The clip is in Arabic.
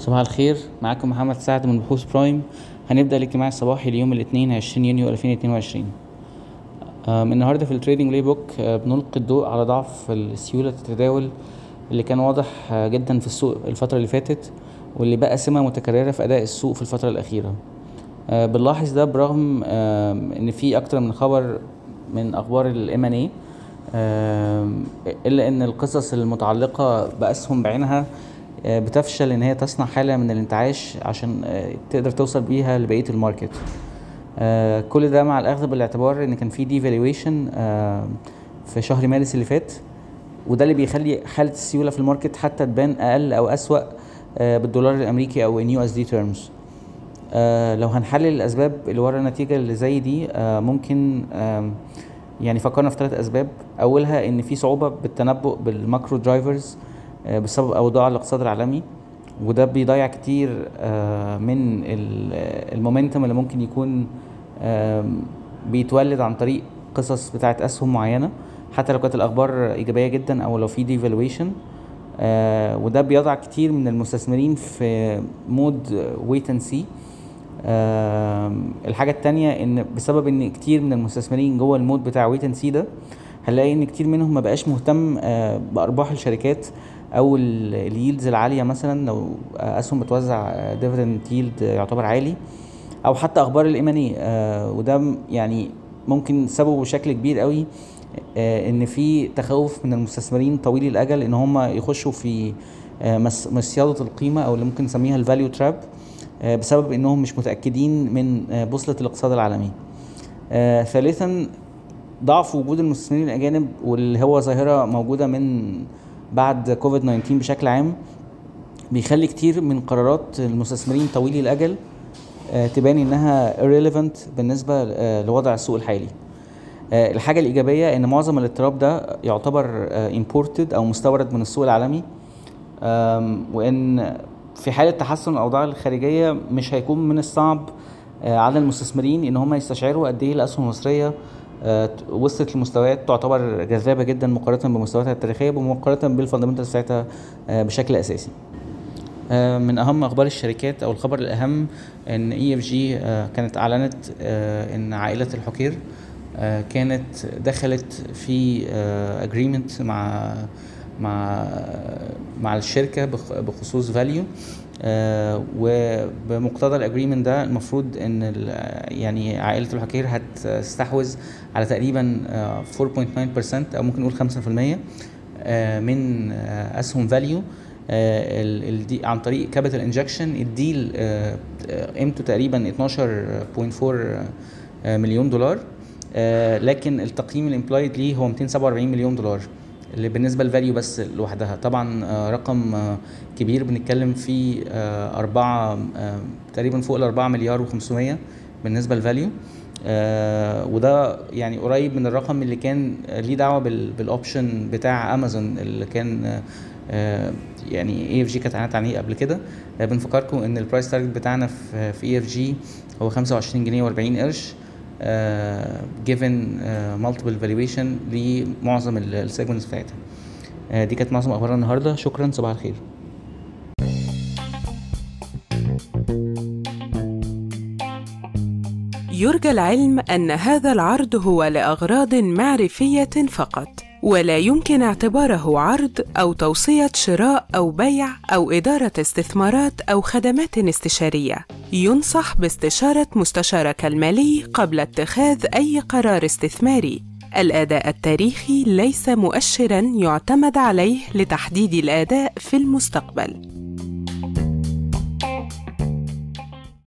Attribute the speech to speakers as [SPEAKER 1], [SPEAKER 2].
[SPEAKER 1] صباح الخير. معاكم محمد سعد من بحوث برايم. هنبدأ الاجتماع الصباحي ليوم الاثنين 20 يونيو 2022 آم، النهارده في ال trading playbook آه، بنلقي الضوء على ضعف السيولة التداول اللي كان واضح آه، جدا في السوق الفترة اللي فاتت واللي بقى سمة متكررة في أداء السوق في الفترة الأخيرة. آه، بنلاحظ ده برغم إن في أكتر من خبر من أخبار ال M&A إلا إن القصص المتعلقة بأسهم بعينها آه، بتفشل إن هي تصنع حالة من الانتعاش عشان آه، تقدر توصل بيها لبقية ال market. آه، كل ده مع الأخذ بالاعتبار إن كان في devaluation في شهر مارس اللي فات وده اللي بيخلي حالة السيولة في ال market حتى تبان أقل أو أسوأ آه، بالدولار الأمريكي أو in USD terms لو هنحلل الأسباب اللي ورا النتيجة اللي زي دي آه، ممكن يعني فكرنا في ثلاث أسباب. أولها إن في صعوبة بالتنبؤ بال macro drivers آه، بسبب اوضاع الاقتصاد العالمي. وده بيضيع كتير آه، من ال- آه، ال momentum اللي ممكن يكون بيتولد عن طريق قصص بتاعت أسهم معينة. حتى لو كانت الأخبار إيجابية جدا أو لو في devaluation وده بيضع كتير من المستثمرين في mood wait and see الحاجة التانية إن بسبب إن كتير من المستثمرين جوه ال mood بتاع wait and see ده هنلاقي إن كتير منهم ما بقاش مهتم آه، بأرباح الشركات. أو ال yields العالية مثلا لو آه، اسهم بتوزع dividend yield يعتبر عالي أو حتى أخبار ال M&A وده م- يعني ممكن سببه بشكل كبير قوي آه، ان في تخوف من المستثمرين طويلي الاجل ان هم يخشوا في آه، مصياده القيمة أو اللي ممكن نسميها ال value trap بسبب انهم مش متأكدين من آه، بوصلة الاقتصاد العالمي. آه، ثالثا ضعف وجود المستثمرين الأجانب واللي هو ظاهرة موجودة من بعد كوفيد 19 بشكل عام بيخلي كتير من قرارات المستثمرين طويلي الأجل آه، تبان إنها irrelevant بالنسبة آه، لوضع السوق الحالي. آه، الحاجة الإيجابية إن معظم الاضطراب ده يعتبر imported أو مستورد من السوق العالمي وإن في حالة تحسن الأوضاع الخارجية مش هيكون من الصعب على المستثمرين إن هم يستشعروا قد إيه الأسهم المصرية وصلت لمستويات تعتبر جذابة جدا مقارنة بمستوياتها التاريخية ومقارنة بال fundamentals بتاعتها آه، بشكل أساسي. آه، من أهم أخبار الشركات أو الخبر الأهم إن اي اف جي كانت أعلنت آه، إن عائلة الحقير آه، كانت دخلت في agreement مع مع مع الشركة بخ- بخصوص فاليو وبمقتضى ال agreement ده المفروض إن يعني عائلة الحقير هتستحوذ على تقريبا آه، 4.9% أو ممكن نقول 5% آه، من آه، أسهم فاليو عن طريق capital injection ال deal آه، آه، قيمته تقريبا 12.4 آه، مليون دولار آه، لكن التقييم ال implied ليه هو 247 مليون دولار. اللي بالنسبة للفاليو بس لوحدها. طبعا آه، رقم آه، كبير. بنتكلم فيه آه، أربعة تقريبا فوق ال 4 مليار و500 بالنسبة للفاليو وده يعني قريب من الرقم اللي كان ليه دعوة بال- بال option بتاع امازون اللي كان يعني اي اف جي كانت اعلنت عليه قبل كده. بنفكركم إن ال price target بتاعنا في اي اف جي هو 25 جنيه و40 قرش. آه multiple valuation لمعظم ال segments بتاعتها. آه دي كانت معظم أخبارنا النهارده. شكرا. صباح الخير.
[SPEAKER 2] يرجى العلم أن هذا العرض هو لأغراض معرفية فقط، ولا يمكن اعتباره عرض أو توصية شراء أو بيع أو إدارة استثمارات أو خدمات استشارية. ينصح باستشارة مستشارك المالي قبل اتخاذ أي قرار استثماري. الأداء التاريخي ليس مؤشراً يعتمد عليه لتحديد الأداء في المستقبل.